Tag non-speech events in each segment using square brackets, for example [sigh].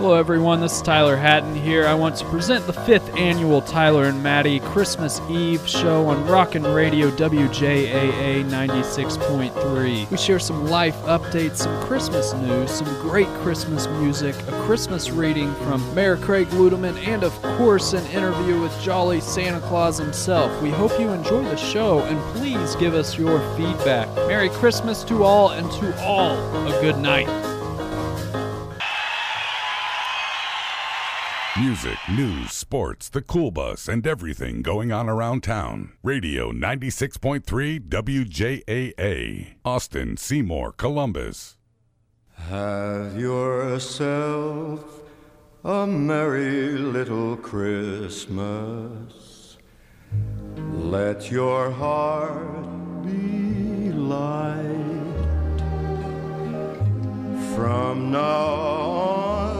Hello, everyone. This is Tyler Hatton here. I want to present the fifth annual Tyler and Maddie Christmas Eve show on Rockin' Radio WJAA 96.3. We share some life updates, some Christmas news, some great Christmas music, a Christmas reading from Mayor Craig Luedeman, and of course, an interview with Jolly Santa Claus himself. We hope you enjoy the show and please give us your feedback. Merry Christmas to all, and to all, a good night. Music, news, sports, the cool bus, and everything going on around town. Radio 96.3 WJAA. Austin, Seymour, Columbus. Have yourself a merry little Christmas. Let your heart be light. From now on,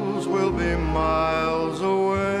will be miles away.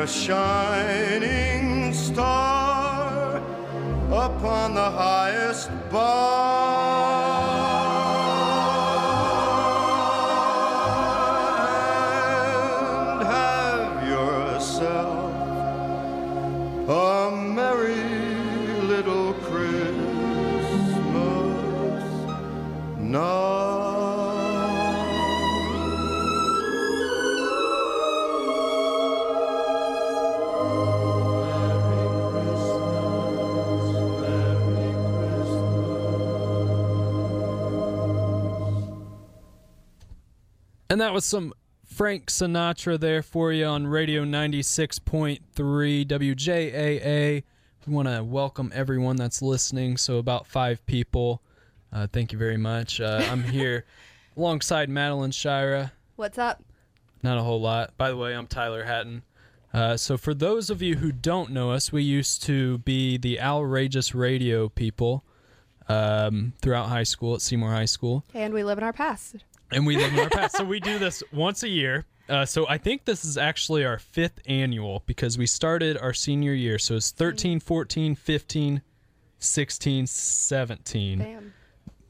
A shining star upon the highest bough was some Frank Sinatra there for you on Radio 96.3 WJAA. We want to welcome everyone that's listening, so about five people. Uh, thank you very much. Uh, [laughs] I'm here alongside Madeline Shira. What's up? Not a whole lot. By the way, I'm Tyler Hatton. Uh, so, for those of you who don't know us, we used to be the outrageous radio people um, throughout high school at Seymour High School. And we live in our past. And we live in our past. So we do this once a year. Uh, so I think this is actually our fifth annual because we started our senior year. So it's 13, 14, 15, 16, 17. Bam.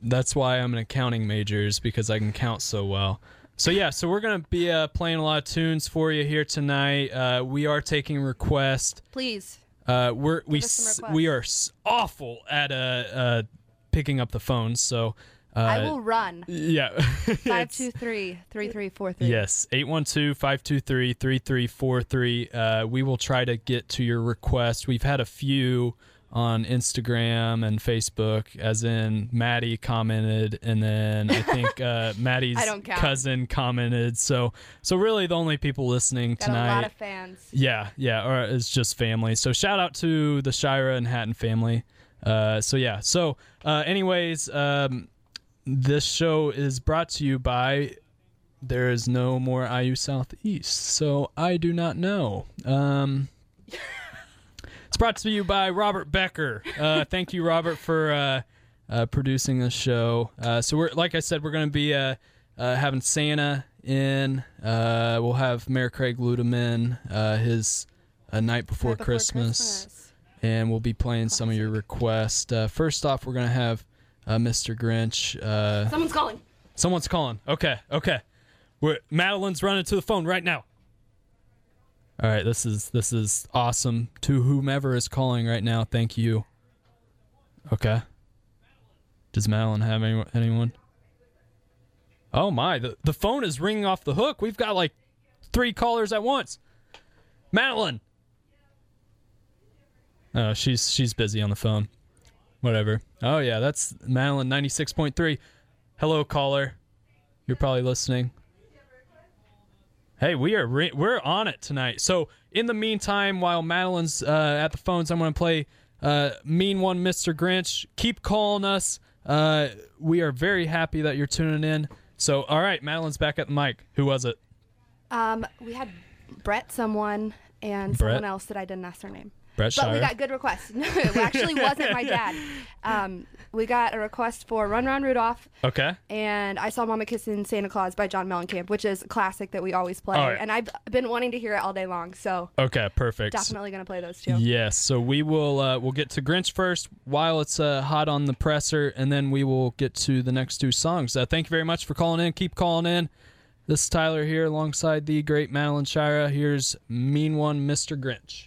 That's why I'm an accounting major is because I can count so well. So yeah, so we're gonna be uh, playing a lot of tunes for you here tonight. Uh, we are taking requests. Please. Uh, we're we us some s- we are s- awful at uh, uh picking up the phones. So uh, I will run. yeah. [laughs] Five It's- two three three three four three. Yes, 812-523-3343. Uh, we will try to get to your request. We've had a few on Instagram and Facebook, as in Maddie commented, and then I think [laughs] uh, Maddie's I cousin commented. So, so really, the only people listening Got tonight. a lot of fans. Yeah, yeah, or it's just family. So shout out to the Shira and Hatton family. Uh, so yeah, so uh, anyways, um, this show is brought to you by. There is no more IU Southeast, so I do not know. Um, [laughs] it's brought to you by Robert Becker. Uh, thank you, Robert, for uh, uh, producing this show. Uh, so we're like I said, we're going to be uh, uh, having Santa in. Uh, we'll have Mayor Craig Luedeman, uh, his uh, night before, before Christmas, and we'll be playing some of your requests. Uh, first off, we're going to have uh, Mr. Grinch. Uh, Someone's calling. Someone's calling. Okay, okay. We're, Madeline's running to the phone right now. All right, this is this is awesome. To whomever is calling right now, thank you. Okay. Does Madeline have any, anyone? Oh my, the the phone is ringing off the hook. We've got like three callers at once. Madeline. Oh, she's she's busy on the phone. Whatever. Oh yeah, that's Madeline ninety six point three. Hello, caller. You're probably listening. Hey, we are re- we're on it tonight. So in the meantime, while Madeline's uh, at the phones, I'm going to play uh, "Mean One, Mr. Grinch." Keep calling us. Uh, we are very happy that you're tuning in. So all right, Madeline's back at the mic. Who was it? Um, we had Brett, someone, and Brett? someone else that I didn't ask their name. Brett But we got good requests. [laughs] No, it actually wasn't my dad. Um, we got a request for "Run Run Rudolph," okay. and I saw Mama Kissing Santa Claus by John Mellencamp, which is a classic that we always play. Yeah. And I've been wanting to hear it all day long, so Okay. Perfect. definitely gonna play those two. Yes, so we will uh, we'll get to Grinch first while it's uh, hot on the presser, and then we will get to the next two songs. Uh, thank you very much for calling in. Keep calling in. This is Tyler here alongside the great Madeline Shira. Here's Mean One, Mr. Grinch.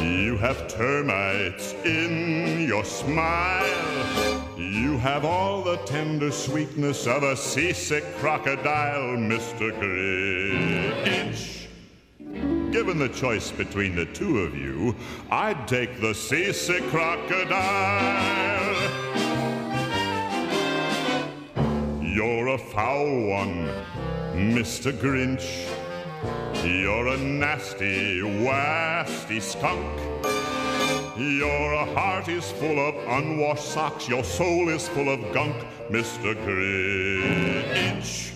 You have termites in your smile. You have all the tender sweetness of a seasick crocodile, Mr. Grinch. Given the choice between the two of you, I'd take the seasick crocodile. You're a foul one, Mr. Grinch. You're a nasty, wasty skunk. Your heart is full of unwashed socks. Your soul is full of gunk, Mr. Grinch.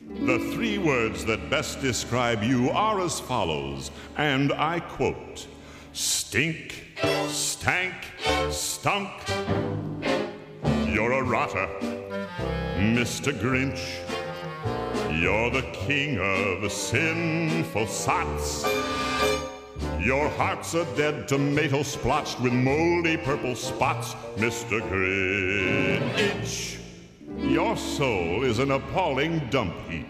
The three words that best describe you are as follows, and I quote Stink, stank, stunk. You're a rotter, Mr. Grinch. You're the king of sinful sots. Your heart's a dead tomato splotched with moldy purple spots, Mr. Grinch. Your soul is an appalling dump heap,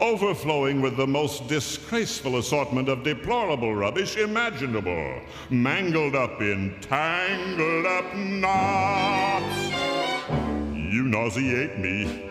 overflowing with the most disgraceful assortment of deplorable rubbish imaginable, mangled up in tangled up knots. You nauseate me,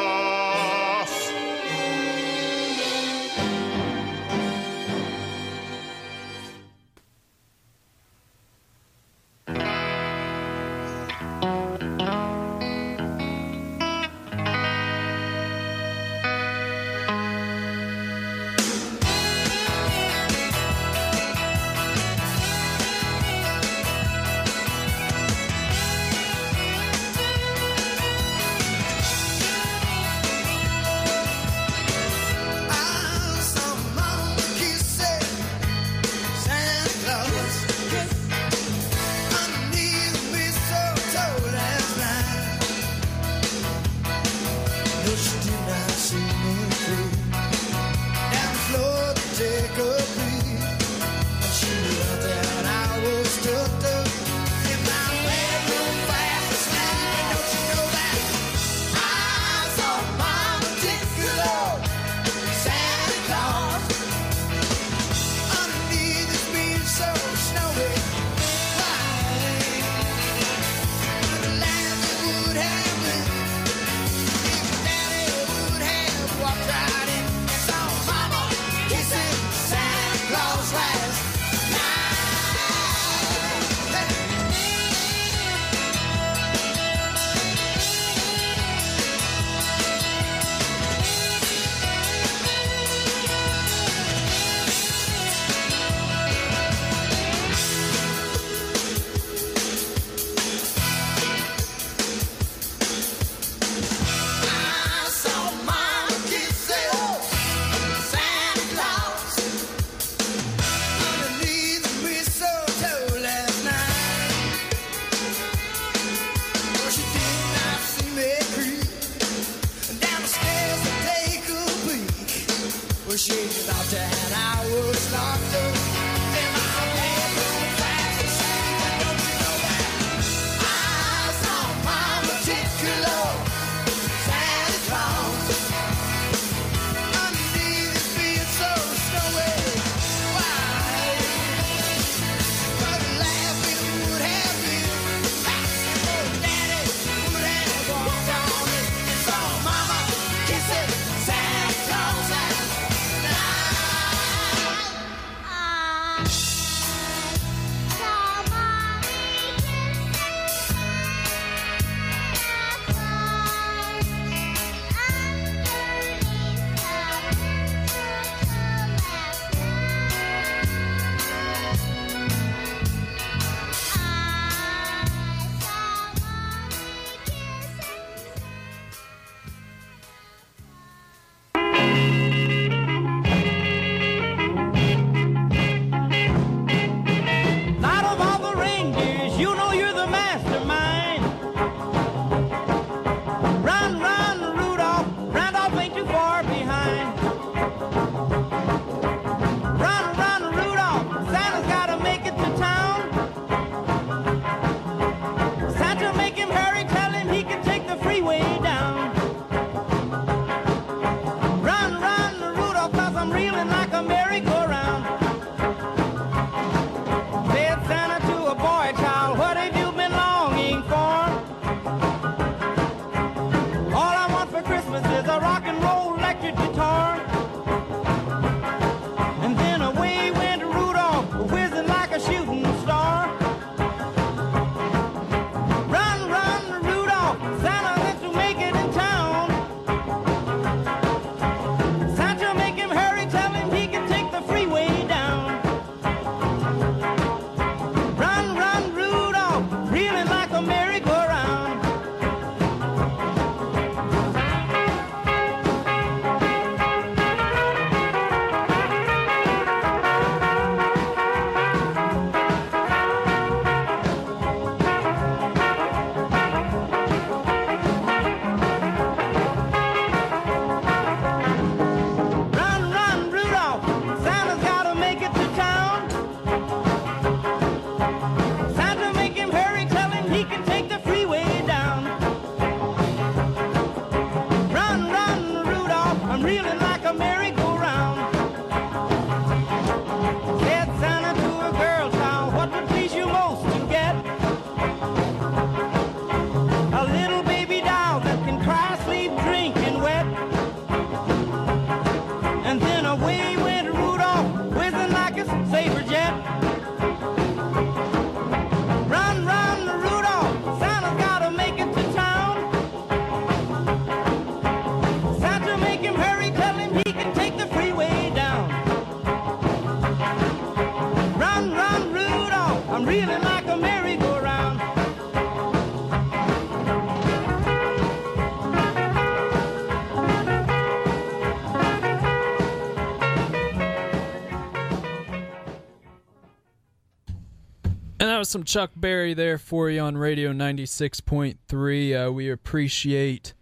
Was some Chuck Berry there for you on Radio 96.3. Uh, we appreciate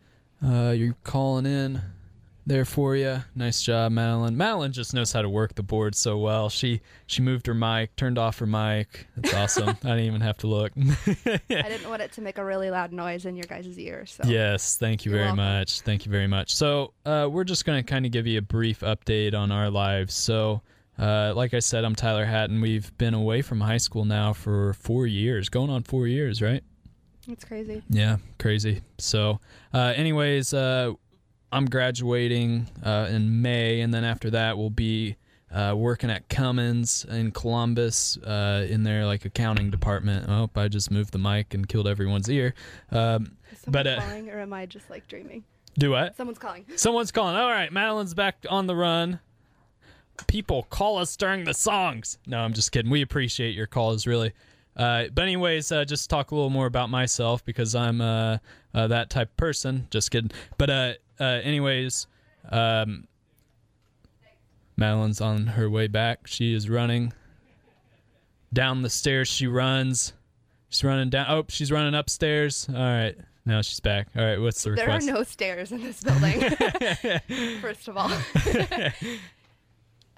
uh, you calling in there for you. Nice job, Madeline. Madeline just knows how to work the board so well. She she moved her mic, turned off her mic. That's awesome. [laughs] I didn't even have to look. I didn't want it to make a really loud noise in your guys' ears. So. Yes, thank you You're very welcome. much. Thank you very much. So, uh, we're just going to kind of give you a brief update on our lives. So, uh, like I said, I'm Tyler Hatton. We've been away from high school now for four years, going on four years, right? That's crazy. Yeah, crazy. So, uh, anyways, uh, I'm graduating uh, in May, and then after that, we'll be uh, working at Cummins in Columbus uh, in their like accounting department. Oh, I just moved the mic and killed everyone's ear. Um, But, calling, or am I just like dreaming? do what? Someone's calling. Someone's calling. All right, Madeline's back on the run. People call us during the songs. No, I'm just kidding. We appreciate your calls, really. Uh, but anyways, uh, just talk a little more about myself because I'm uh, uh, that type of person. Just kidding. But uh, uh, anyways, um, Madeline's on her way back. She is running down the stairs. She runs. She's running down. Oh, she's running upstairs. All right. Now she's back. All right. What's the There are no stairs in this building. [laughs] First of all, [laughs]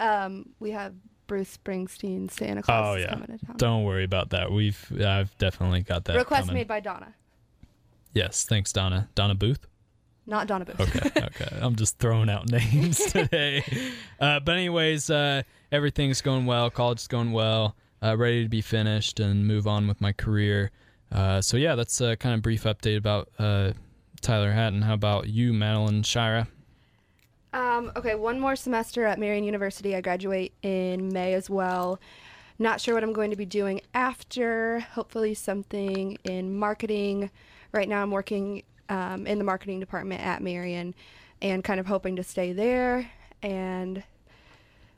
um, we have Bruce Springsteen, Santa Claus Oh yeah. coming to town. Don't worry about that. We've I've definitely got that. Request coming. made by Donna, Yes, thanks, Donna. Donna Booth. not Donna Booth. Okay, [laughs] okay. I'm just throwing out names [laughs] today. Uh, but anyways, uh, everything's going well. College is going well. Uh, ready to be finished and move on with my career. Uh, so yeah, that's a kind of brief update about uh, Tyler Hatton. How about you, Madeline Shira? Um, okay, one more semester at Marian University. I graduate in May as well. Not sure what I'm going to be doing after. Hopefully, something in marketing. Right now, I'm working um, in the marketing department at Marian and kind of hoping to stay there. And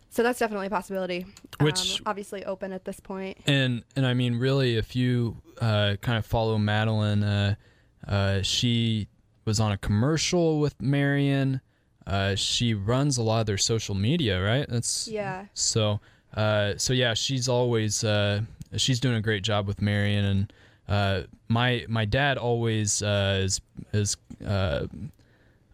so that's definitely a possibility. Which- um, obviously open at this point. And and I mean, really, if you uh, kind of follow Madeline, uh, uh, she was on a commercial with Marian. Uh, she runs a lot of their social media, right? That's Yeah. So, uh, so yeah, she's always uh, she's doing a great job with Marian, and uh, my my dad always uh, is is uh,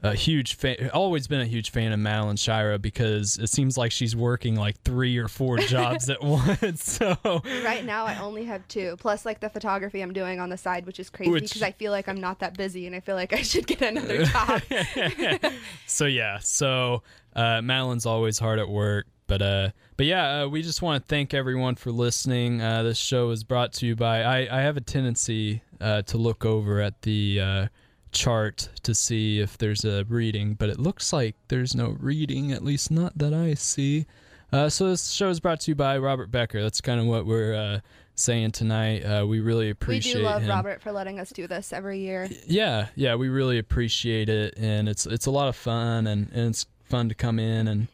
a huge fan, always been a huge fan of Madeline Shira because it seems like she's working like three or four [laughs] jobs at once. [laughs] So, Right now, I only have two, plus like the photography I'm doing on the side, which is crazy because I feel like I'm not that busy and I feel like I should get another [laughs] job. so yeah, so uh, Madeline's always hard at work, but uh, but yeah, uh, we just want to thank everyone for listening. Uh, this show is brought to you by. I, I have a tendency uh, to look over at the uh, chart to see if there's a reading, but it looks like there's no reading, at least not that I see. Uh, so this show is brought to you by Robert Becker. That's kind of what we're uh, saying tonight. Uh, we really appreciate. It. We do love him. Robert for letting us do this every year. Yeah, yeah, we really appreciate it, and it's it's a lot of fun, and, and it's fun to come in and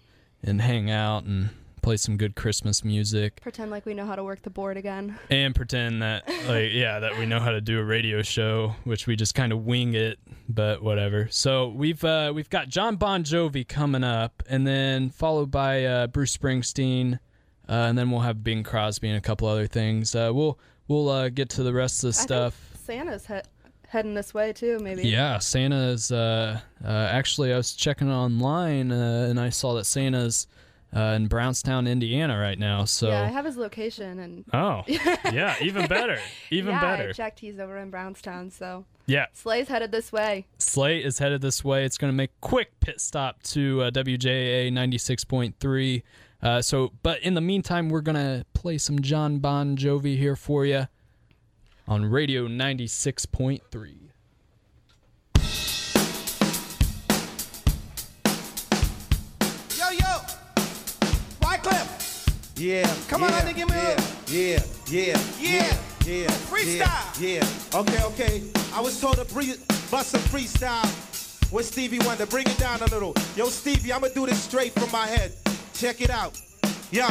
and hang out and play some good Christmas music Pretend like we know how to work the board again. and pretend that [laughs] like yeah that we know how to do a radio show, which we just kind of wing it, but whatever. So we've uh, we've got Jon Bon Jovi coming up, and then followed by uh, Bruce Springsteen, uh, and then we'll have Bing Crosby and a couple other things. Uh, we'll we'll uh, get to the rest of the stuff. Santa's he- heading this way too, maybe. Yeah, Santa's. Uh, uh, actually, I was checking online uh, and I saw that Santa's uh, in Brownstown, Indiana, right now. So, Yeah, I have his location and. oh, yeah, even [laughs] better, even yeah, better. I checked. He's over in Brownstown, so Yeah, Sleigh's headed this way. Slate is headed this way. It's going to make quick pit stop to uh, WJA ninety six point three. Uh, so, but in the meantime, we're gonna play some Jon Bon Jovi here for you on Radio ninety six point three. Yeah. Come on, yeah, honey, give me yeah, a- yeah, yeah, Yeah. yeah, Freestyle. Yeah, yeah. Okay, okay. I was told to bre- bust a freestyle with Stevie Wonder. Bring it down a little. Yo, Stevie, I'ma do this straight from my head. Check it out. Yo,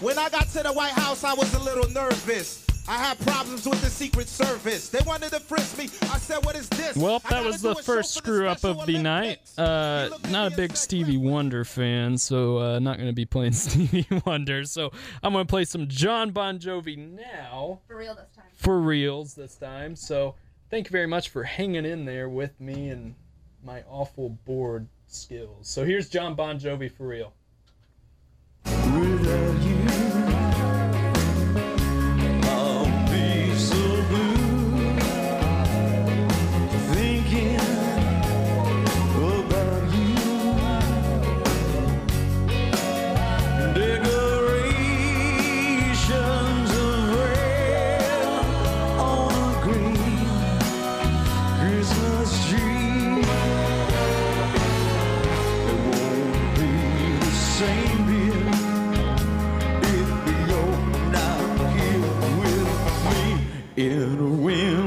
when I got to the White House, I was a little nervous. I had problems with the Secret Service. They wanted to frisk me. I said, what is this? Well, that was the first screw up of the night. Uh, You look at not a big Stevie Wonder fan, so uh, not going to be playing [laughs] Stevie Wonder. So I'm going to play some Jon Bon Jovi now. For real this time. For reals this time. So thank you very much for hanging in there with me and my awful board skills. So here's Jon Bon Jovi for real. In a wind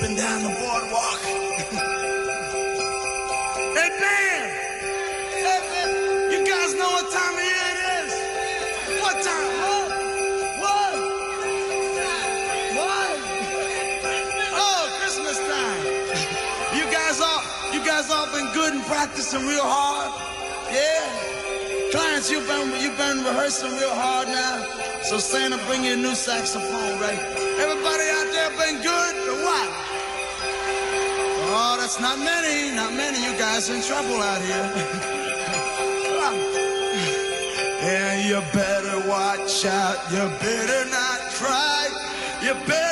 wind's whipping down the boardwalk. [laughs] hey, Dan! Hey, man, you guys know what time of year it is? What time? What? What? What? Oh, Christmas time. [laughs] You guys all, you guys all been good and practicing real hard? Yeah? Clarence, you've been you've been rehearsing real hard now. So Santa, bring you a new saxophone, right? Everybody out there been good? Oh, that's not many, not many. You guys in trouble out here. [laughs] And you better watch out. You better not cry. You better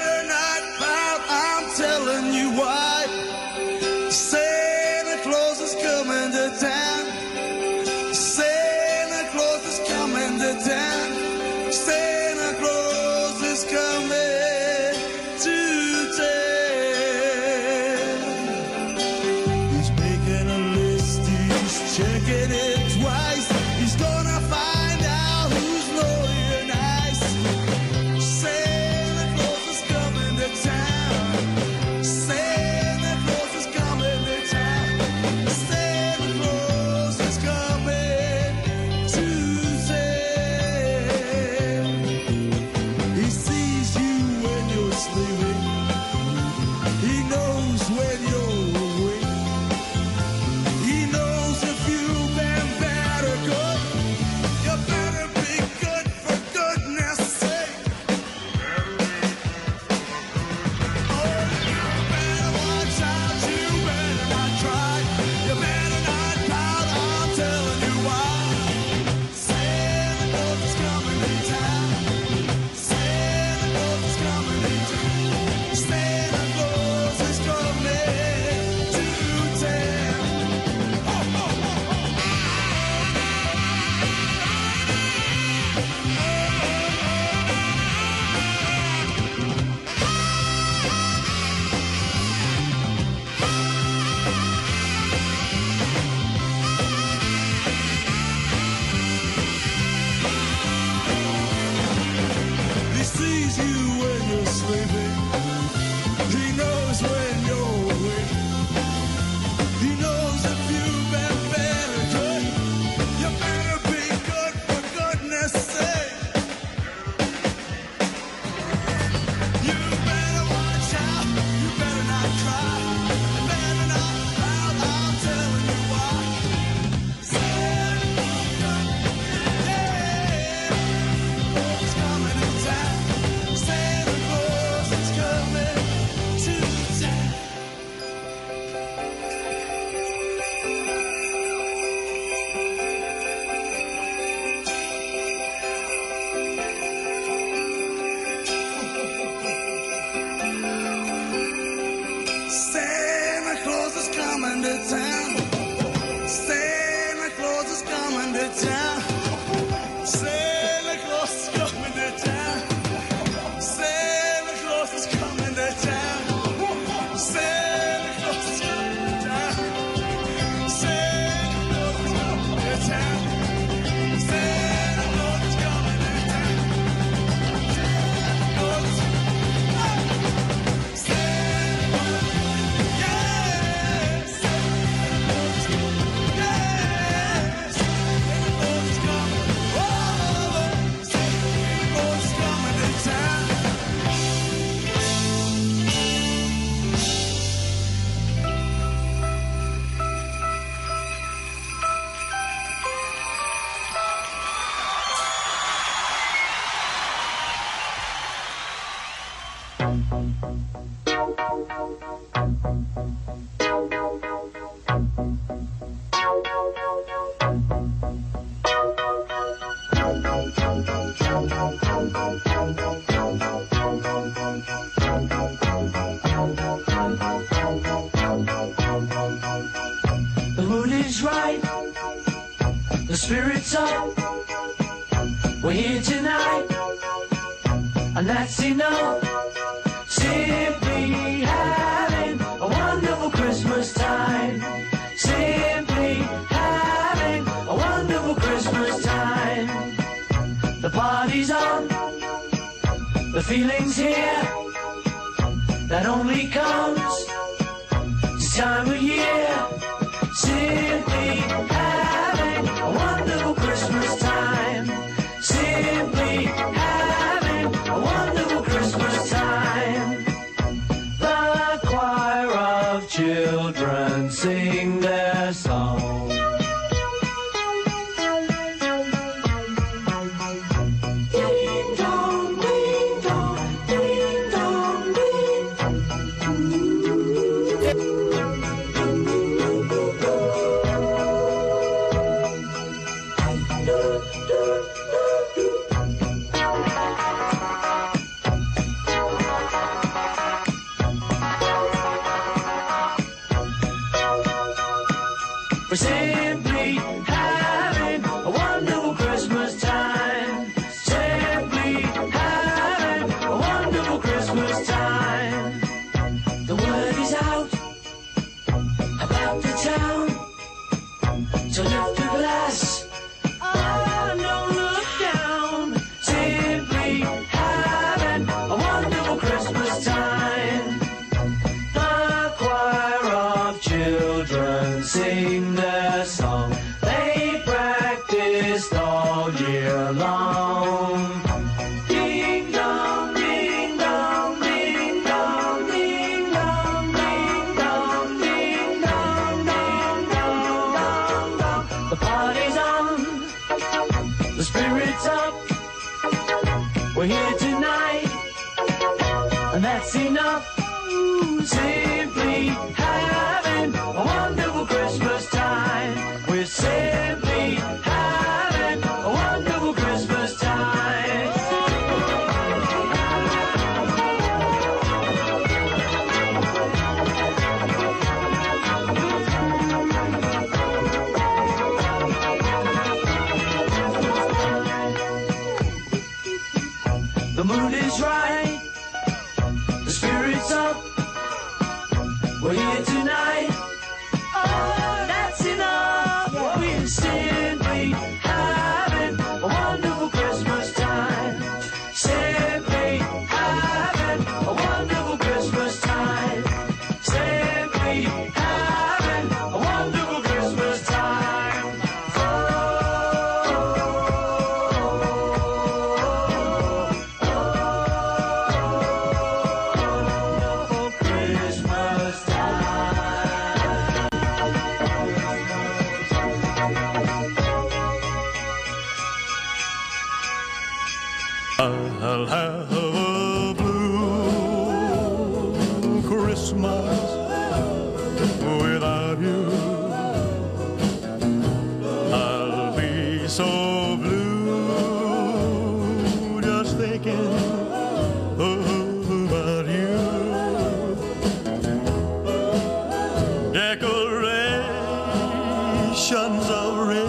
Decorations of red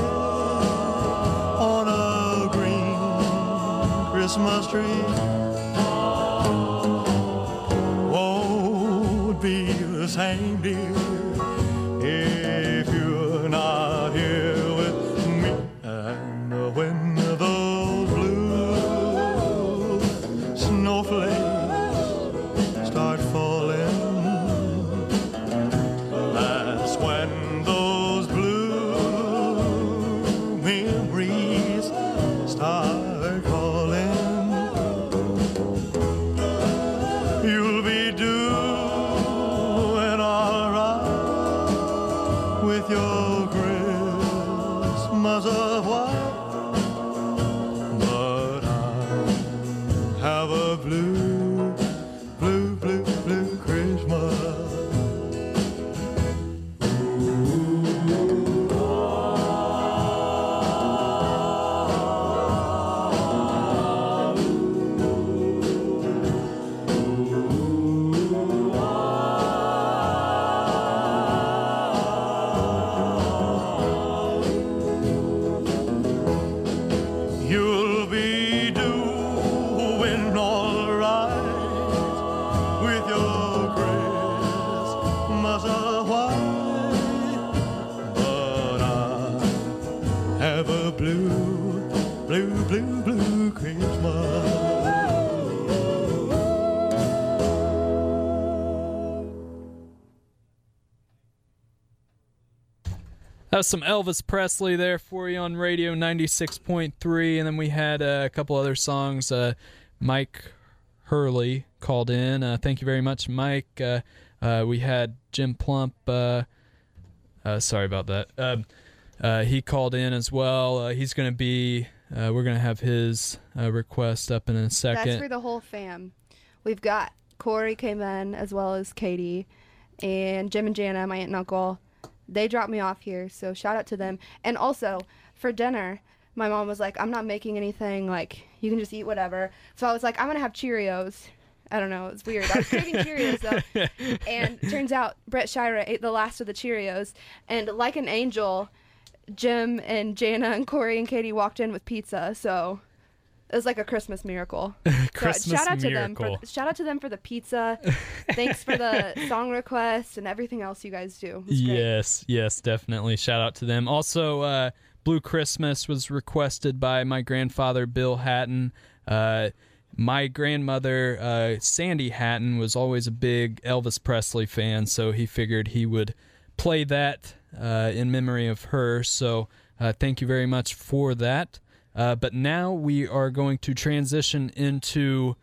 on a green Christmas tree. Won't be the same, dear, That was some Elvis Presley there for you on Radio 96.3. And then we had uh, a couple other songs. Uh, Mike Hurley called in. Uh, thank you very much, Mike. Uh, uh, we had Jim Plump. Uh, sorry about that. Um, he called in as well. He's going to be, we're going to have his request up in a second. That's for the whole fam. We've got Corey came in as well as Katie and Jim and Jana, my aunt and uncle. They dropped me off here, so shout out to them. And also for dinner, my mom was like, "I'm not making anything. Like you can just eat whatever." So I was like, "I'm gonna have Cheerios." I don't know. It's weird. I was craving [laughs] Cheerios though, and turns out Brett Shira ate the last of the Cheerios, and like an angel, Jim and Jana and Corey and Katie walked in with pizza. So it was like a Christmas miracle. [laughs] So Christmas shout out to them. For, shout out to them for the pizza. [laughs] Thanks for the song requests and everything else you guys do. Yes, yes, definitely. Shout out to them. Also, uh, Blue Christmas was requested by my grandfather, Bill Hatton. Uh, my grandmother, uh, Sandy Hatton, was always a big Elvis Presley fan, so he figured he would play that uh, in memory of her. So uh, thank you very much for that. Uh, but now we are going to transition into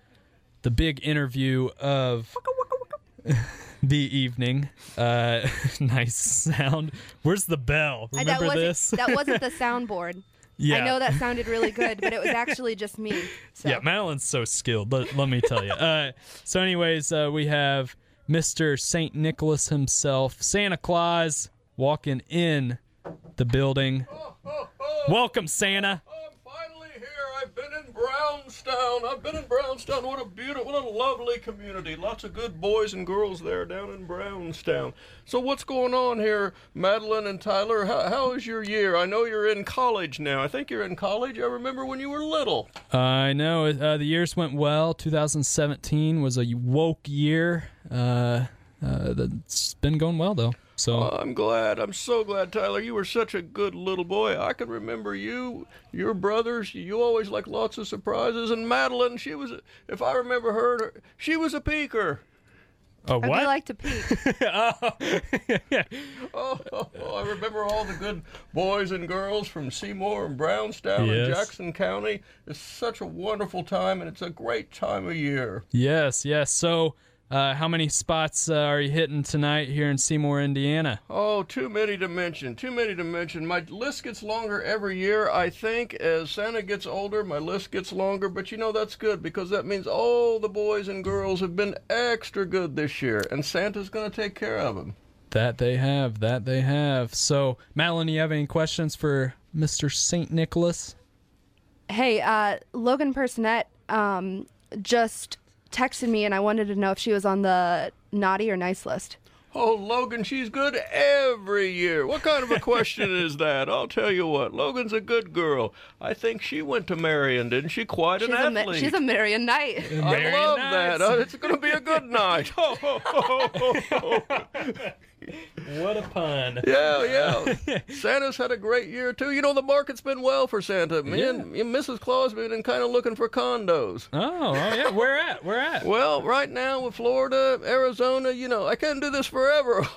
the big interview of [laughs] the evening. Uh, [laughs] nice sound. Where's the bell? Remember that this? that wasn't the [laughs] soundboard. yeah. I know that sounded really good, but it was actually just me. So. Yeah, Madeline's so skilled. Let, let me tell you. Uh, so, anyways, uh, we have Mr. Saint Nicholas himself, Santa Claus, walking in the building. Welcome, Santa. I've been in Brownstown. I've been in Brownstown. What a beautiful, what a lovely community. Lots of good boys and girls there down in Brownstown. So what's going on here, Madeline and Tyler? How, how is your year? I know you're in college now. I think you're in college. I remember when you were little. I know uh, the years went well. 2017 was a woke year. Uh, uh, it's been going well though. So Oh, I'm glad. I'm so glad, Tyler. You were such a good little boy. I can remember you, your brothers. You always like lots of surprises. And Madeline, she was, if I remember her, she was a peeker. a I do what? like to peek. [laughs] Oh, oh, [laughs] oh, I remember all the good boys and girls from Seymour and Brownstown Yes. and Jackson County. It's such a wonderful time, and it's a great time of year. Yes, yes. So Uh, how many spots uh, are you hitting tonight here in Seymour, Indiana? Oh, too many to mention. Too many to mention. My list gets longer every year. I think as Santa gets older, my list gets longer. But you know that's good because that means all the boys and girls have been extra good this year, and Santa's going to take care of them. That they have. That they have. So, Madeline, you have any questions for Mr. St. Nicholas? Hey, uh, Logan Personette um, just texted me, and I wanted to know if she was on the naughty or nice list. Oh, Logan, she's good every year. What kind of a question [laughs] is that? I'll tell you what, Logan's a good girl. I think she went to Marian, didn't she? Quite She's an a, athlete. she's a Marian Knight. I love that. Uh, it's going to be a good night. Ho, ho, ho, ho, ho. What a pun. Yeah, yeah. [laughs] Santa's had a great year too. You know the market's been well for Santa. Me and and Mrs. Claus been kind of looking for condos. Oh, oh yeah. Where at? Where at? Well, right now with Florida, Arizona, you know, I can't do this forever. [laughs]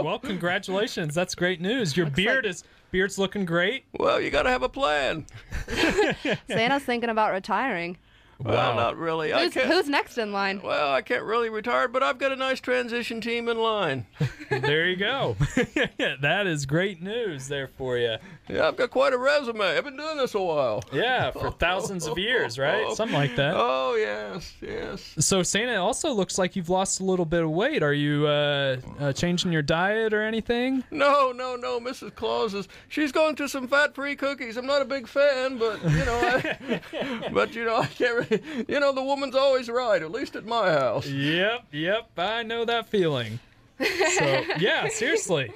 Well, congratulations. That's great news. Your beard is beard's looking great. well, you got to have a plan. [laughs] Santa's thinking about retiring. Well, Wow. not really. I Who's, can't. who's next in line? Well, I can't really retire, but I've got a nice transition team in line. [laughs] There you go. [laughs] [laughs] that is great news there for you. Yeah, I've got quite a resume. I've been doing this a while. Yeah, for [laughs] thousands of years, right? Something like that. Oh yes, yes. So Santa it also looks like you've lost a little bit of weight. Are you uh, uh, changing your diet or anything? No, no, no, Mrs. Claus is. She's going to some fat-free cookies. I'm not a big fan, but you know, I, [laughs] but you know, I can't. Really, you know, the woman's always right. At least at my house. Yep, yep. I know that feeling. So yeah, seriously,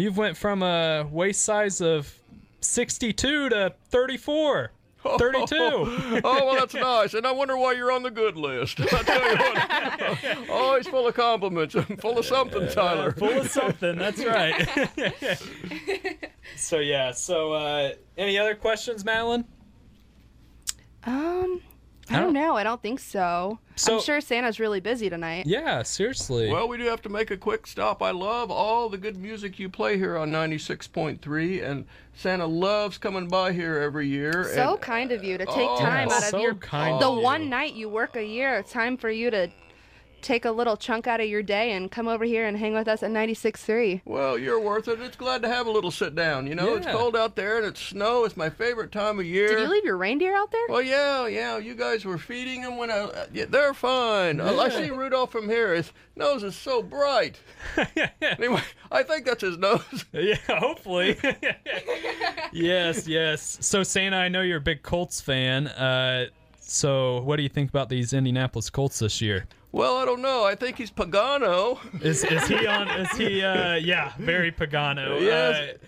you've went from a waist size of 62 to 34. 32. oh well, that's [laughs] nice, and I wonder why you're on the good list. [laughs] I tell you what, [laughs] always full of compliments, full of something, Tyler. Full of something. That's right. so yeah. So uh, any other questions, Madeline? Um, I I don't don't- know. I don't think so. So- I'm sure Santa's really busy tonight. Yeah, seriously. Well, we do have to make a quick stop. I love all the good music you play here on 96.3, and Santa loves coming by here every year. So and, kind of you to take Oh, time out of so your kind the of you. one night you work a year. It's time for you to take a little chunk out of your day and come over here and hang with us at 96.3. Well, you're worth it. It's glad to have a little sit down. You know, it's cold out there and it's snow. It's my favorite time of year. Did you leave your reindeer out there? Well, yeah, yeah. You guys were feeding them when I. uh, Yeah, they're fine. Uh, I see Rudolph from here. His nose is so bright. [laughs] anyway, I think that's his nose. Yeah, hopefully. yes, yes. So Santa, I know you're a big Colts fan. Uh, so what do you think about these Indianapolis Colts this year? Well, I don't know. I think he's Pagano. [laughs] Is is he on? Is he? Uh, yeah, very Pagano. [laughs] Yes. Uh,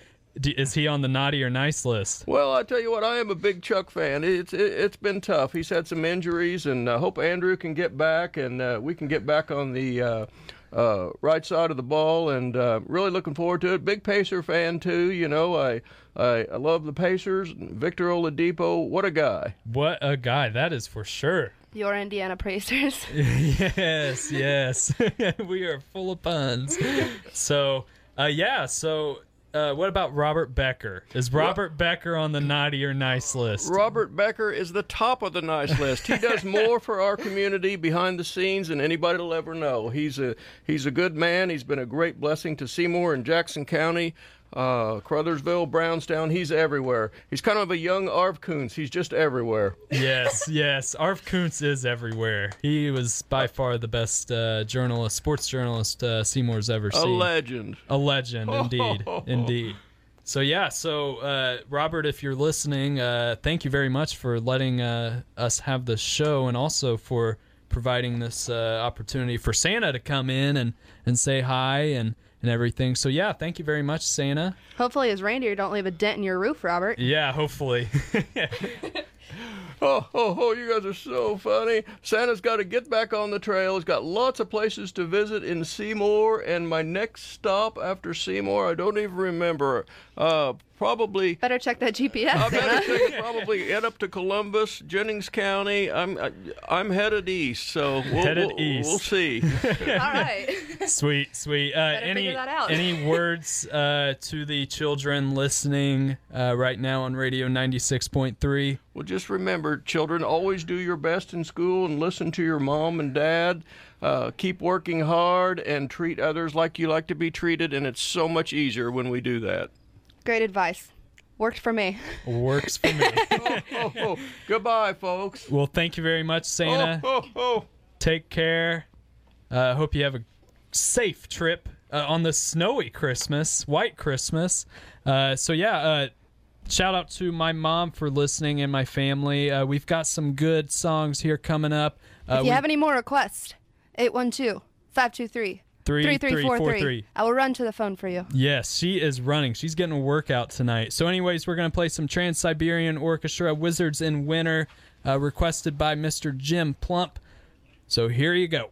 d- is he on the naughty or nice list? Well, I tell you what, I am a big Chuck fan. It's it, it's been tough. He's had some injuries, and I hope Andrew can get back, and uh, we can get back on the uh, uh, right side of the ball. And uh, really looking forward to it. Big Pacer fan too. You know, I I, I love the Pacers. Victor Oladipo, what a guy. What a guy that is for sure. Your Indiana Pacers. [laughs] yes, yes. [laughs] we are full of puns. So, uh, yeah. So, uh, what about Robert Becker? Is Robert Becker on the naughty or nice list? Robert Becker is the top of the nice list. He does [laughs] more for our community behind the scenes than anybody will ever know. He's a he's a good man. He's been a great blessing to Seymour and Jackson County, uh, Crothersville, Brownstown. He's everywhere. He's kind of a young Arv Koontz. He's just everywhere. yes, [laughs] yes. Arv Koontz is everywhere. He was by far the best uh, journalist, sports journalist uh, Seymour's ever seen. A legend. A legend, indeed, [laughs] indeed. So yeah, so uh, Robert, if you're listening, uh, thank you very much for letting uh, us have this show, and also for providing this uh, opportunity for Santa to come in and, and say hi and, and everything. So yeah, thank you very much, Santa. Hopefully his reindeer don't leave a dent in your roof, Robert. Yeah, hopefully. Oh, oh, oh, you guys are so funny. Santa's got to get back on the trail. He's got lots of places to visit in Seymour, and my next stop after Seymour, I don't even remember. Uh, probably Better check that GPS. I better [laughs] Santa. take- probably head up to Columbus, Jennings County. I'm I, I'm headed east, so we'll, Headed we'll, east. We'll see. [laughs] All right. Sweet, sweet. Uh, any figure that out. any [laughs] words uh, to the children listening uh, right now on Radio ninety six point three? Well, just remember, children, always do your best in school and listen to your mom and dad. Uh, keep working hard and treat others like you like to be treated, and it's so much easier when we do that. Great advice. Worked for me. Works for me. oh, oh, oh. Goodbye, folks. well, thank you very much, Santa. Oh, oh, oh. Take care. Uh, hope you have a safe trip uh, on this snowy Christmas, white Christmas. Uh, so yeah, uh, shout out to my mom for listening and my family. Uh, we've got some good songs here coming up. Uh, if you we- have any more requests, 812 523 Three, three, four, 3343. three. I will run to the phone for you. Yes, she is running. She's getting a workout tonight. So, anyways, we're going to play some Trans Siberian Orchestra Wizards in Winter, uh, requested by Mr. Jim Plump. So, here you go.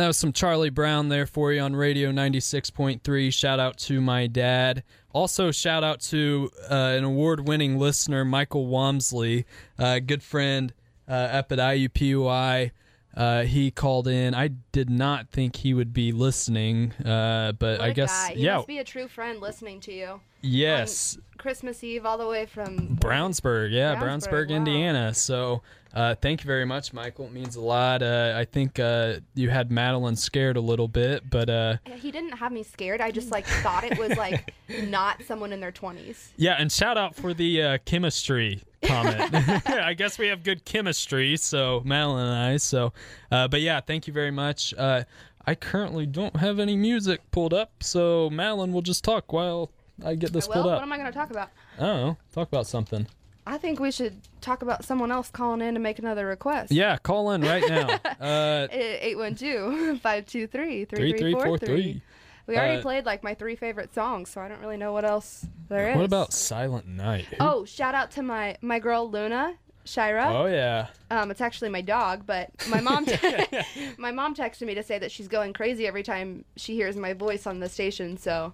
And that was some Charlie Brown there for you on Radio 96.3. Shout out to my dad. Also, shout out to uh, an award winning listener, Michael Wamsley, uh, good friend uh, up at IUPUI. Uh, he called in. I did not think he would be listening, uh, but I guess, guy. He yeah, must be a true friend listening to you. yes. Christmas Eve, all the way from Brownsburg, yeah, Brownsburg, Brownsburg, wow. Indiana. So, uh, thank you very much, Michael. It means a lot. Uh, I think uh, you had Madeline scared a little bit, but uh, He didn't have me scared. I just like thought it was like [laughs] not someone in their twenties. yeah. And shout out for the uh, chemistry comment. [laughs] [laughs] I guess we have good chemistry, so Madeline and I. So, uh, but yeah, thank you very much. Uh, I currently don't have any music pulled up, so Madeline will just talk while I get this well, pulled what am I going to talk about? I don't know. Talk about something. I think we should talk about someone else calling in to make another request. Yeah, call in right now. [laughs] Uh, 812-523-3343. We already Uh, played like my three favorite songs, so I don't really know what else there is. What about Silent Night? Who- Oh, shout out to my my girl Luna Shira. Oh yeah. Um, it's actually my dog, but my mom [laughs] [laughs] my mom texted me to say that she's going crazy every time she hears my voice on the station. So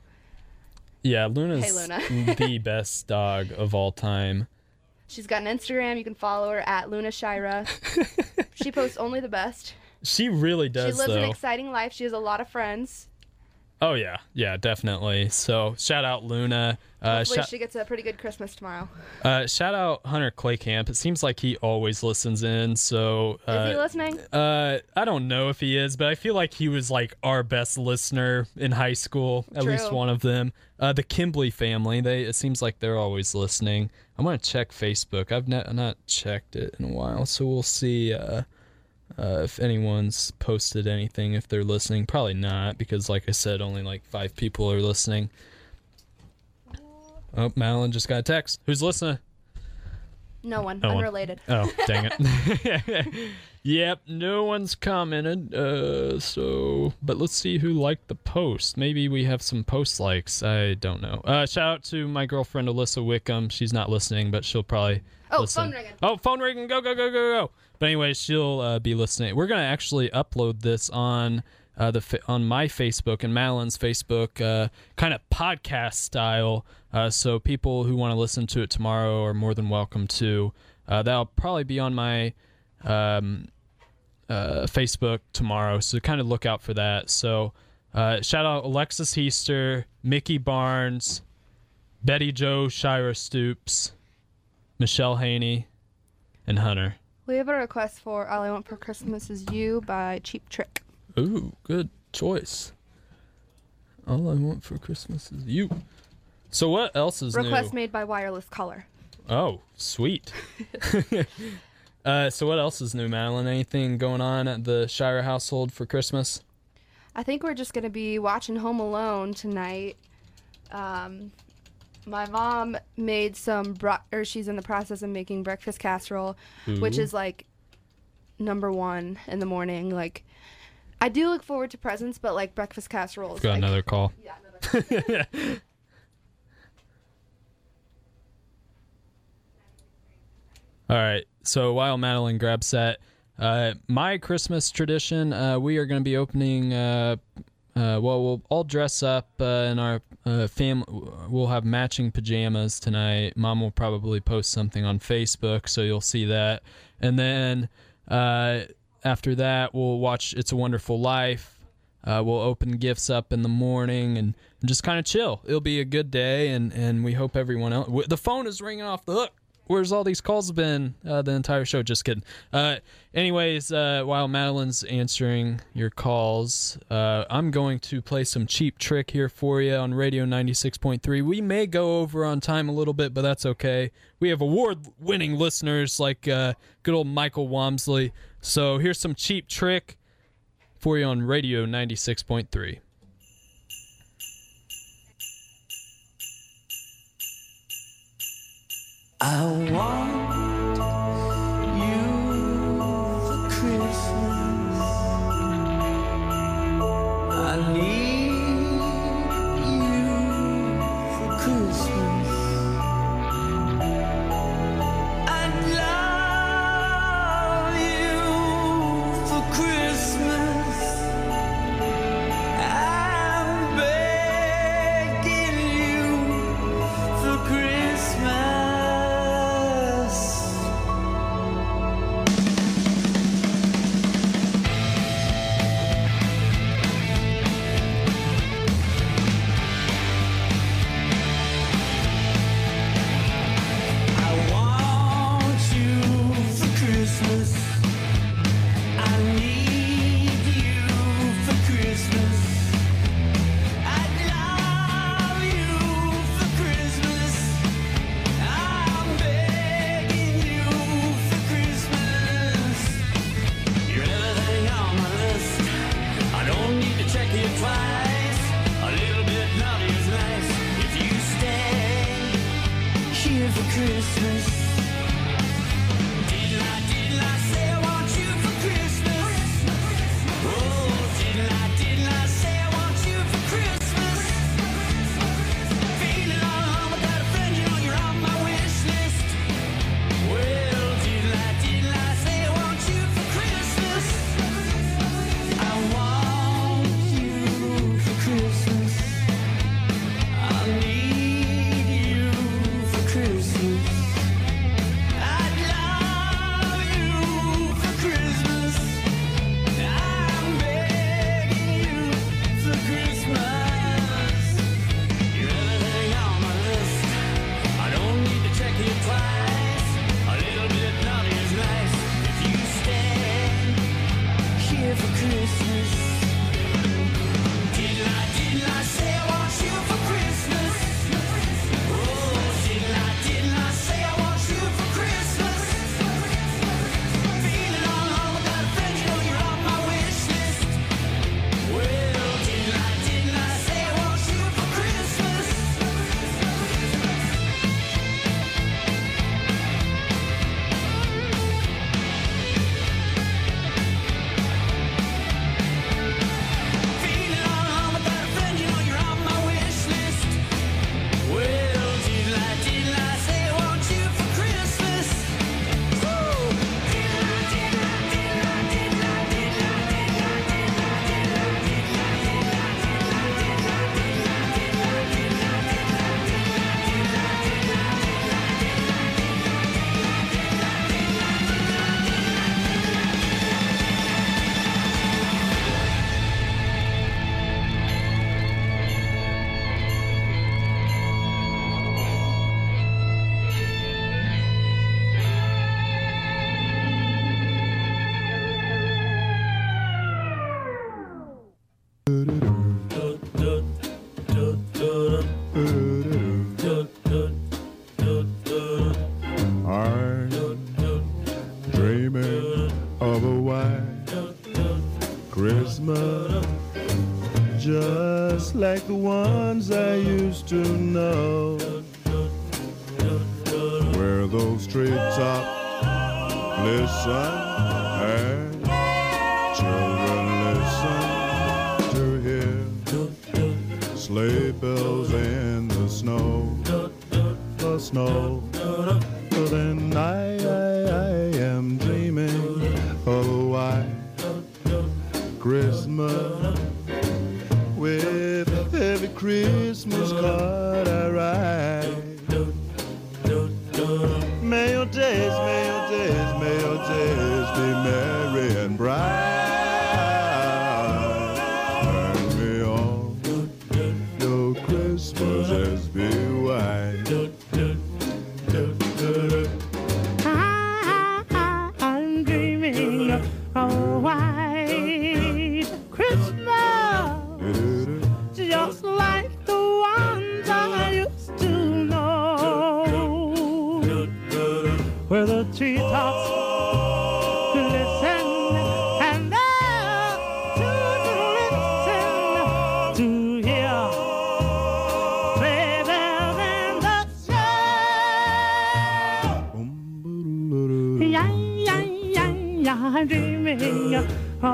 Yeah, Luna's Hey, Luna. [laughs] the best dog of all time. she's got an Instagram. You can follow her at Luna Shira. [laughs] she posts only the best. She really does she lives though. an exciting life. She has a lot of friends. Oh yeah, yeah, definitely. So shout out Luna. Uh, Hopefully, she gets a pretty good Christmas tomorrow. uh, shout out Hunter Claycamp. It seems like he always listens in. So uh, Is he listening? Uh, I don't know if he is, but I feel like he was like our best listener in high school. At least one of them. Uh, the Kimbley family. They it seems like they're always listening. I'm gonna check Facebook. I've not not checked it in a while, so we'll see. Uh, uh, if anyone's posted anything, if they're listening, probably not, because like I said, only like five people are listening. Oh, Madeline just got a text. Who's listening? No one. No one. Unrelated. Oh, dang it. [laughs] [laughs] yep, no one's commented. Uh, so, but let's see who liked the post. Maybe we have some post likes. I don't know. Uh, shout out to my girlfriend Alyssa Wickham. She's not listening, but she'll probably Oh, listen. phone ringing. Oh, phone ringing. Go, go, go, go, go. But anyway, she'll uh, be listening. We're gonna actually upload this on uh, the fa- on my Facebook and Madeline's Facebook, uh, kind of podcast style. Uh, so people who want to listen to it tomorrow are more than welcome to. Uh, that'll probably be on my um, uh, Facebook tomorrow. So kind of look out for that. So uh, shout out Alexis Heaster, Mickey Barnes, Betty Joe Shira Stoops, Michelle Haney, and Hunter. We have a request for "All I Want for Christmas Is You" by Cheap Trick. Ooh, good choice. All I want for Christmas is you. So what else is Request new? made by Wireless Color. Oh, sweet. [laughs] uh, so what else is new, Madeline? Anything going on at the Shira household for Christmas? I think we're just gonna be watching Home Alone tonight. Um, my mom made some, bro- or she's in the process of making breakfast casserole, which is like number one in the morning. Like, I do look forward to presents, but like breakfast casserole is Got like, another call. Yeah, [laughs] All right. So while Madeline grabs that, uh, my Christmas tradition, uh, we are going to be opening. Uh, uh, well, we'll all dress up uh, in our uh, family. We'll have matching pajamas tonight. Mom will probably post something on Facebook, so you'll see that. And then uh, after that, we'll watch It's a Wonderful Life. Uh, we'll open gifts up in the morning and just kind of chill. It'll be a good day, and, and we hope everyone else. The phone is ringing off the hook. Where's all these calls been uh, the entire show? Just kidding. Uh, anyways, uh, while Madeline's answering your calls, uh, I'm going to play some cheap trick here for you on Radio 96.3. We may go over on time a little bit, but that's okay. We have award-winning listeners like uh, good old Michael Wamsley. So here's some cheap trick for you on Radio 96.3. I want you for Christmas. I need the ones where the treetops glisten and the children listen to hear. Sleigh bells in the snow. Yeah, yeah, yeah, yeah, dreaming of a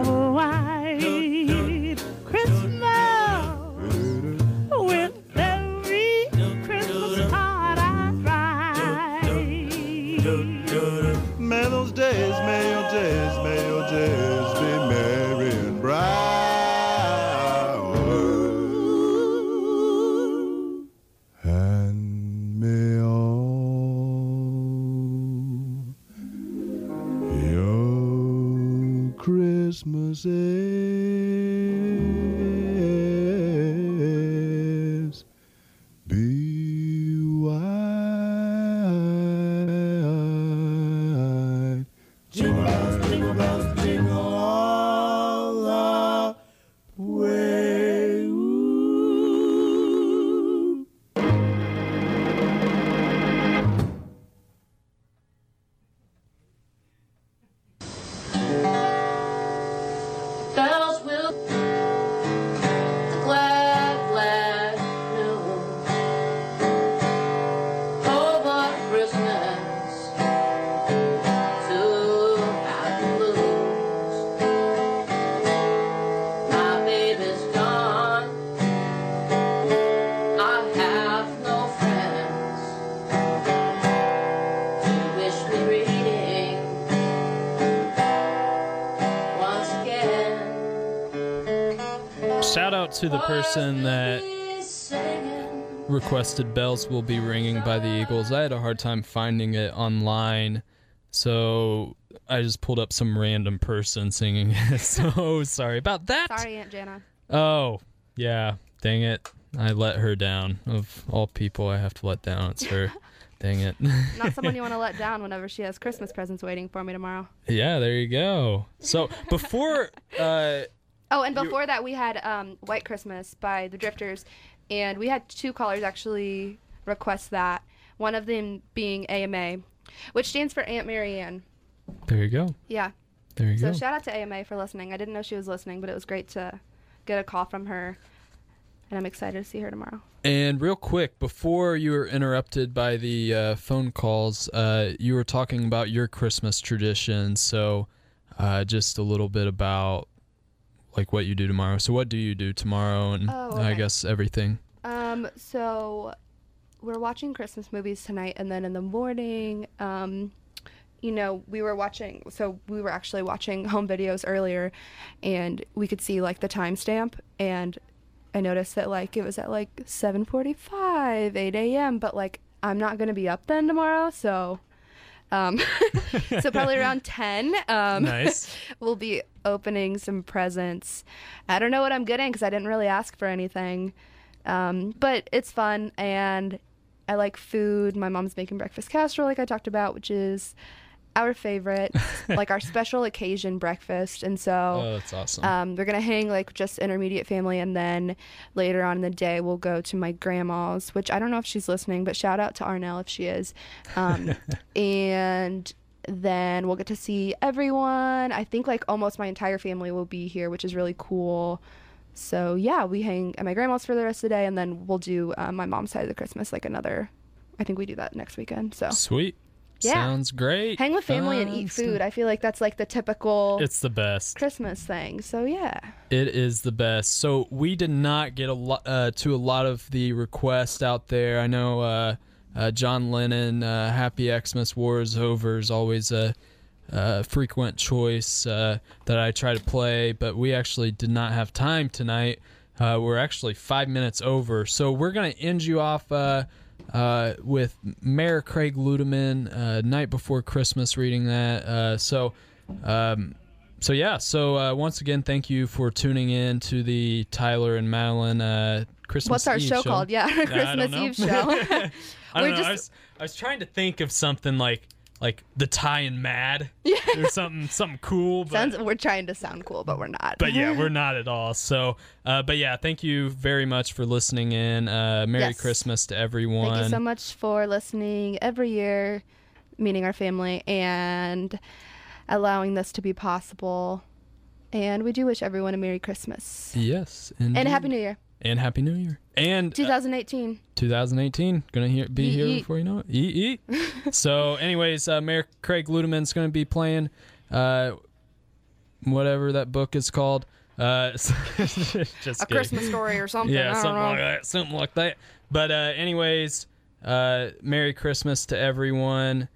person that requested Bells Will Be Ringing by the Eagles. I had a hard time finding it online, so I just pulled up some random person singing it. [laughs] So sorry about that. Sorry, Aunt Jana. Oh, yeah. Dang it. I let her down. Of all people I have to let down, it's her. [laughs] Dang it. Not someone you want to let down whenever she has Christmas presents waiting for me tomorrow. [laughs] yeah, there you go. So before uh Oh, and before that, we had um, White Christmas by the Drifters, and we had two callers actually request that. One of them being AMA, which stands for Aunt Marianne. there you go. Yeah. There you so go. So shout out to AMA for listening. I didn't know she was listening, but it was great to get a call from her, and I'm excited to see her tomorrow. And real quick, before you were interrupted by the uh, phone calls, uh, you were talking about your Christmas tradition. So, uh, just a little bit about like what you do tomorrow. So, what do you do tomorrow, and Oh, I guess everything. Um, so we're watching Christmas movies tonight, and then in the morning, um, you know, we were watching. So we were actually watching [laughs] home videos earlier, and we could see like the timestamp, and I noticed that like it was at like 7:45, 8 a.m. But like I'm not gonna be up then tomorrow, so. Um, [laughs] so probably around [laughs] 10 um, Nice. we'll be opening some presents i don't know what i'm getting because i didn't really ask for anything um, but it's fun and i like food my mom's making breakfast casserole like i talked about which is our favorite [laughs] like our special occasion breakfast and so Oh, that's awesome. um, we're gonna hang like just intermediate family, and then later on in the day we'll go to my grandma's, which I don't know if she's listening, but shout out to Arnell if she is. Um, [laughs] and then we'll get to see everyone. I think like almost my entire family will be here, which is really cool. So yeah, we hang at my grandma's for the rest of the day, and then we'll do uh, my mom's side of the Christmas like another. I think we do that next weekend. So Sweet. Yeah. Sounds great. hang with family and eat food. I feel like that's like the typical It's the best. Christmas thing. So yeah. It is the best. So we did not get a lot uh, to a lot of the requests out there. I know uh, uh, John Lennon, uh, "Happy Xmas War is Over" is always a, a frequent choice uh, that I try to play, but we actually did not have time tonight. Uh, we're actually five minutes over, so we're gonna end you off. Uh, uh, with Mayor Craig Luedeman, uh, night before Christmas, reading that. Uh, so, um, so yeah. So uh, once again, thank you for tuning in to the Tyler and Madeline uh, Christmas. What's our Eve show called? Yeah, [laughs] our Christmas. Eve show. [laughs] I don't know. just- I was I was trying to think of something like like the Ty and Mad [laughs] or something something cool. But Sounds we're trying to sound cool, but we're not. but yeah, we're [laughs] not at all. So, uh, but yeah, thank you very much for listening in. Uh, Merry Yes. Christmas to everyone. Thank you so much for listening every year, meeting our family, and allowing this to be possible. And we do wish everyone a Merry Christmas Yes, and a. Happy New Year. and Happy New Year and uh, 2018. 2018 gonna hear, be Eat, here eat. before you know it. Eat, eat. [laughs] so, anyways, uh, Mayor Craig Luedeman's gonna be playing uh, whatever that book is called. Uh, [laughs] just a kidding. Christmas story or something. Yeah, I don't something know. like that. Something like that. But uh, anyways, uh, Merry Christmas to everyone,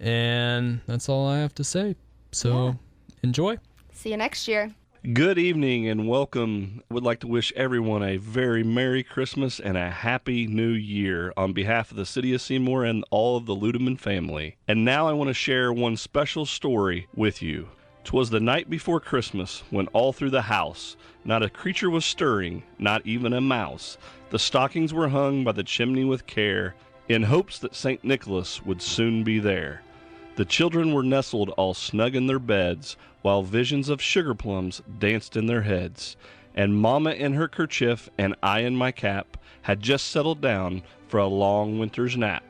and that's all I have to say. So enjoy. See you next year. Good evening and welcome. I would like to wish everyone a very Merry Christmas and a Happy New Year on behalf of the City of Seymour and all of the Luedeman family. And now I want to share one special story with you. 'Twas the night before Christmas when all through the house not a creature was stirring, not even a mouse. The stockings were hung by the chimney with care, in hopes that St. Nicholas would soon be there. The children were nestled all snug in their beds, while visions of sugar plums danced in their heads. And Mamma in her kerchief and I in my cap had just settled down for a long winter's nap.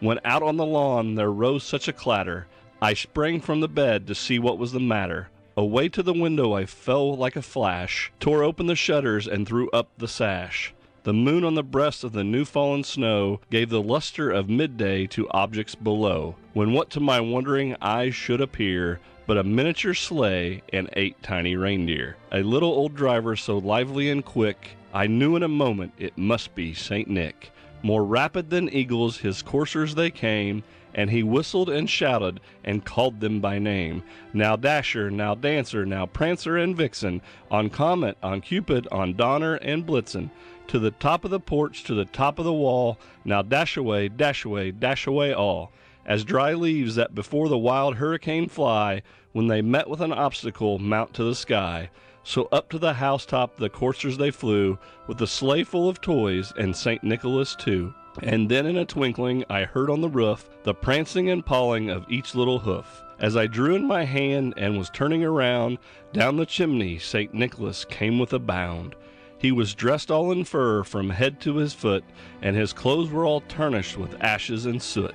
When out on the lawn there rose such a clatter, I sprang from the bed to see what was the matter. Away to the window I fell like a flash, tore open the shutters and threw up the sash. The moon on the breast of the new fallen snow gave the luster of midday to objects below, when what to my wondering eyes should appear but a miniature sleigh and eight tiny reindeer. A little old driver so lively and quick, I knew in a moment it must be St. Nick. More rapid than eagles his coursers they came, and he whistled and shouted and called them by name. Now Dasher, now Dancer, now Prancer and Vixen, on Comet, on Cupid, on Donner and Blitzen. To the top of the porch, to the top of the wall, now dash away, dash away, dash away all. As dry leaves that before the wild hurricane fly, when they met with an obstacle, mount to the sky. So up to the housetop the coursers they flew, with a sleigh full of toys, and St. Nicholas too. And then in a twinkling I heard on the roof the prancing and pawing of each little hoof. As I drew in my hand and was turning around, down the chimney St. Nicholas came with a bound. He was dressed all in fur from head to his foot, and his clothes were all tarnished with ashes and soot.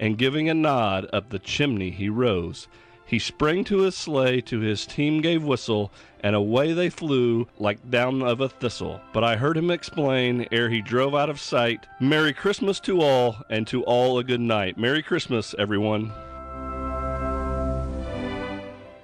and giving a nod up the chimney he rose. He sprang to his sleigh, to his team gave whistle, and away they flew like down of a thistle. But I heard him explain, ere he drove out of sight, Merry Christmas to all, and to all a good night. Merry Christmas, everyone.